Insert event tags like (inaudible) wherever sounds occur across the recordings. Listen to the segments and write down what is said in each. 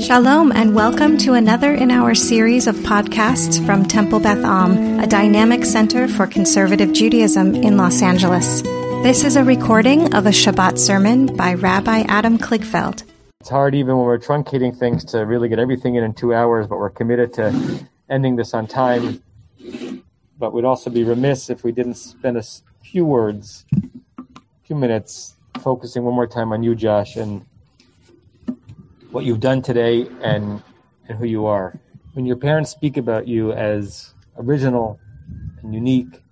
Shalom, and welcome to another in our series of podcasts from Temple Beth Am, a dynamic center for conservative Judaism in Los Angeles. This is a recording of a Shabbat sermon by Rabbi Adam Kligfeld. It's hard even when we're truncating things to really get everything in in two hours, but we're committed to ending this on time. But we'd also be remiss if we didn't spend a few words, a few minutes, focusing one more time on you, Josh, and what you've done today and and who you are. When your parents speak about you as original and unique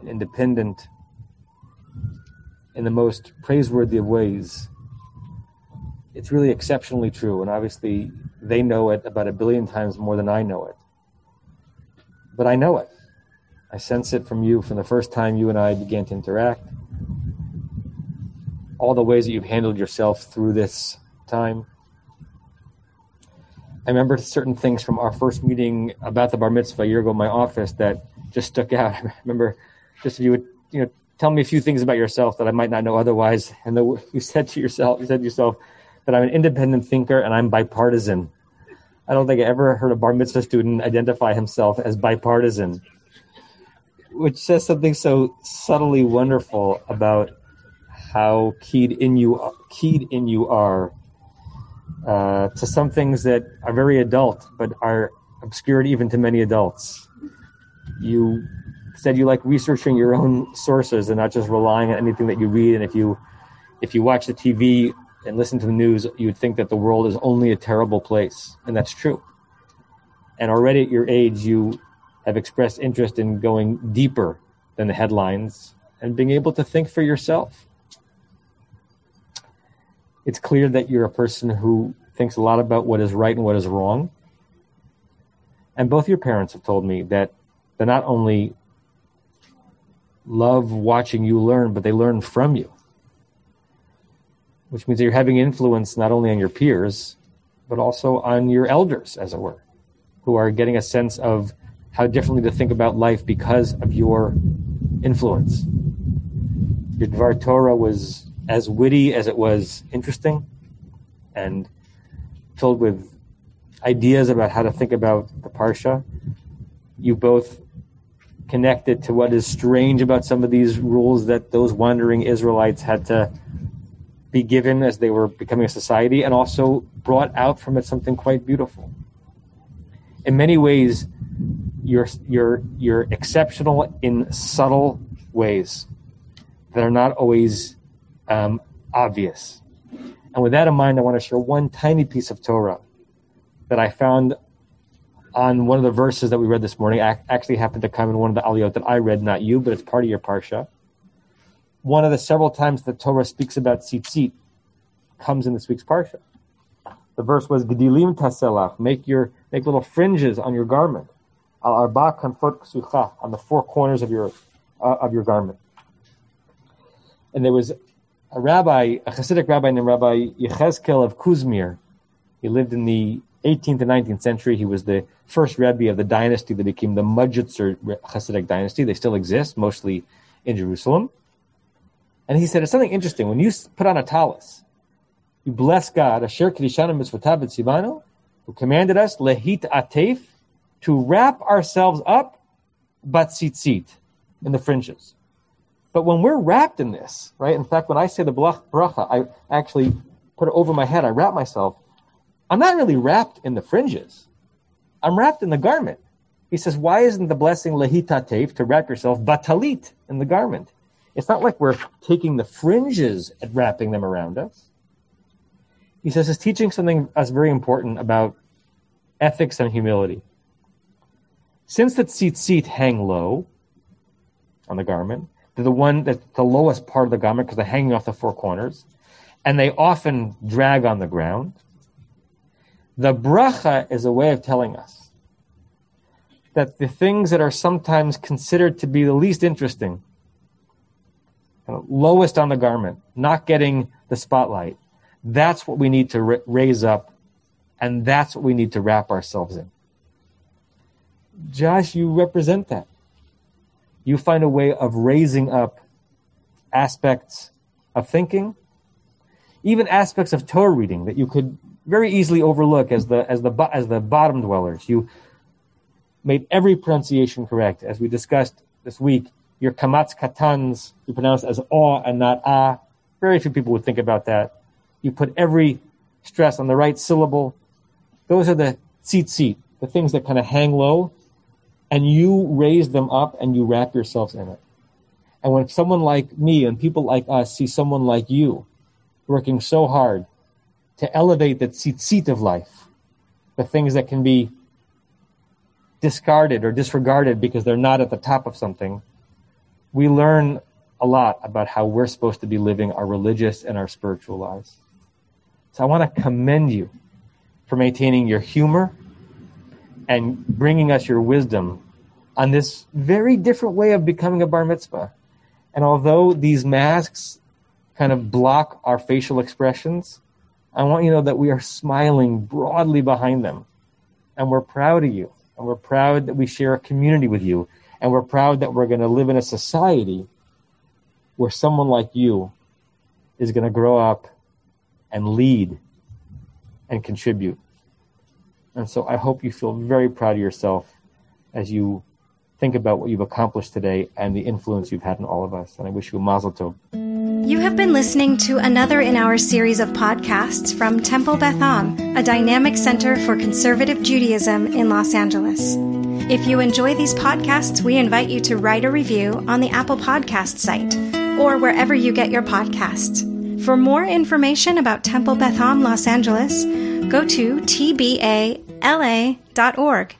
and independent in the most praiseworthy of ways, it's really exceptionally true. And obviously, they know it about a billion times more than I know it. But I know it. I sense it from you from the first time you and I began to interact. All the ways that you've handled yourself through this time I remember certain things from our first meeting about the bar mitzvah a year ago in my office that just stuck out. (laughs) I remember just if you would, you know, tell me a few things about yourself that I might not know otherwise. And the, (laughs) you said to yourself, you said to yourself that I'm an independent thinker and I'm bipartisan. I don't think I ever heard a bar mitzvah student identify himself as bipartisan, which says something so subtly wonderful about how keyed in you keyed in you are uh, to some things that are very adult but are obscured even to many adults. You said you like researching your own sources and not just relying on anything that you read. And if you if you watch the TV and listen to the news, you would think that the world is only a terrible place, and that's true. And already at your age, you have expressed interest in going deeper than the headlines and being able to think for yourself it's clear that you're a person who thinks a lot about what is right and what is wrong. And both your parents have told me that they not only love watching you learn, but they learn from you. Which means that you're having influence not only on your peers, but also on your elders, as it were, who are getting a sense of how differently to think about life because of your influence. Your Dvar Torah was as witty as it was interesting and filled with ideas about how to think about the Parsha. You both connected to what is strange about some of these rules that those wandering Israelites had to be given as they were becoming a society, and also brought out from it something quite beautiful. In many ways, you're, you're, you're exceptional in subtle ways that are not always um, obvious. And with that in mind, I want to share one tiny piece of Torah that I found on one of the verses that we read this morning. I actually happened to come in one of the aliyot that I read, not you, but it's part of your parsha. One of the several times that Torah speaks about tzitzit comes in this week's parsha. The verse was Gedilim taselach, make your make little fringes on your garment. Al arba kanfot on the four corners of your uh, of your garment. And there was a rabbi, a Hasidic rabbi named Rabbi Yechezkel of Kuzmir. He lived in the 18th and 19th century. He was the first Rebbe of the dynasty that became the Modzitzer Hasidic dynasty. They still exist, mostly in Jerusalem. And he said, it's something interesting. When you put on a talis, you bless God, Asher Kedishana Mitzvotav Sivano, who commanded us, Lehit Atef, to wrap ourselves up, but tzitzit, in the fringes. But when we're wrapped in this, right? In fact, when I say the bracha, I actually put it over my head. I wrap myself. I'm not really wrapped in the fringes. I'm wrapped in the garment. He says, why isn't the blessing lehitatev to wrap yourself batalit in the garment? It's not like we're taking the fringes and wrapping them around us. He says he's teaching something that's very important about ethics and humility. Since the tzitzit hang low on the garment, the one that's the lowest part of the garment because they're hanging off the four corners, and they often drag on the ground. The bracha is a way of telling us that the things that are sometimes considered to be the least interesting, lowest on the garment, not getting the spotlight, that's what we need to raise up, and that's what we need to wrap ourselves in. Josh, you represent that you find a way of raising up aspects of thinking, even aspects of Torah reading that you could very easily overlook as the as the as the bottom dwellers. You made every pronunciation correct, as we discussed this week. Your kamatz katans you pronounce as aw and not ah. Very few people would think about that. You put every stress on the right syllable. Those are the tzitzit, the things that kind of hang low, and you raise them up and you wrap yourselves in it. And when someone like me and people like us see someone like you working so hard to elevate the tzitzit of life, the things that can be discarded or disregarded because they're not at the top of something, we learn a lot about how we're supposed to be living our religious and our spiritual lives. So I want to commend you for maintaining your humor and bringing us your wisdom on this very different way of becoming a bar mitzvah. And although these masks kind of block our facial expressions, I want you to know that we are smiling broadly behind them. And we're proud of you. And we're proud that we share a community with you. And we're proud that we're going to live in a society where someone like you is going to grow up and lead and contribute. And so I hope you feel very proud of yourself as you think about what you've accomplished today and the influence you've had on all of us. And I wish you a mazel tov. You have been listening to another in our series of podcasts from Temple Beth Am, a dynamic center for conservative Judaism in Los Angeles. If you enjoy these podcasts, we invite you to write a review on the Apple Podcast site or wherever you get your podcasts. For more information about Temple Beth Am Los Angeles, go to tbala.org.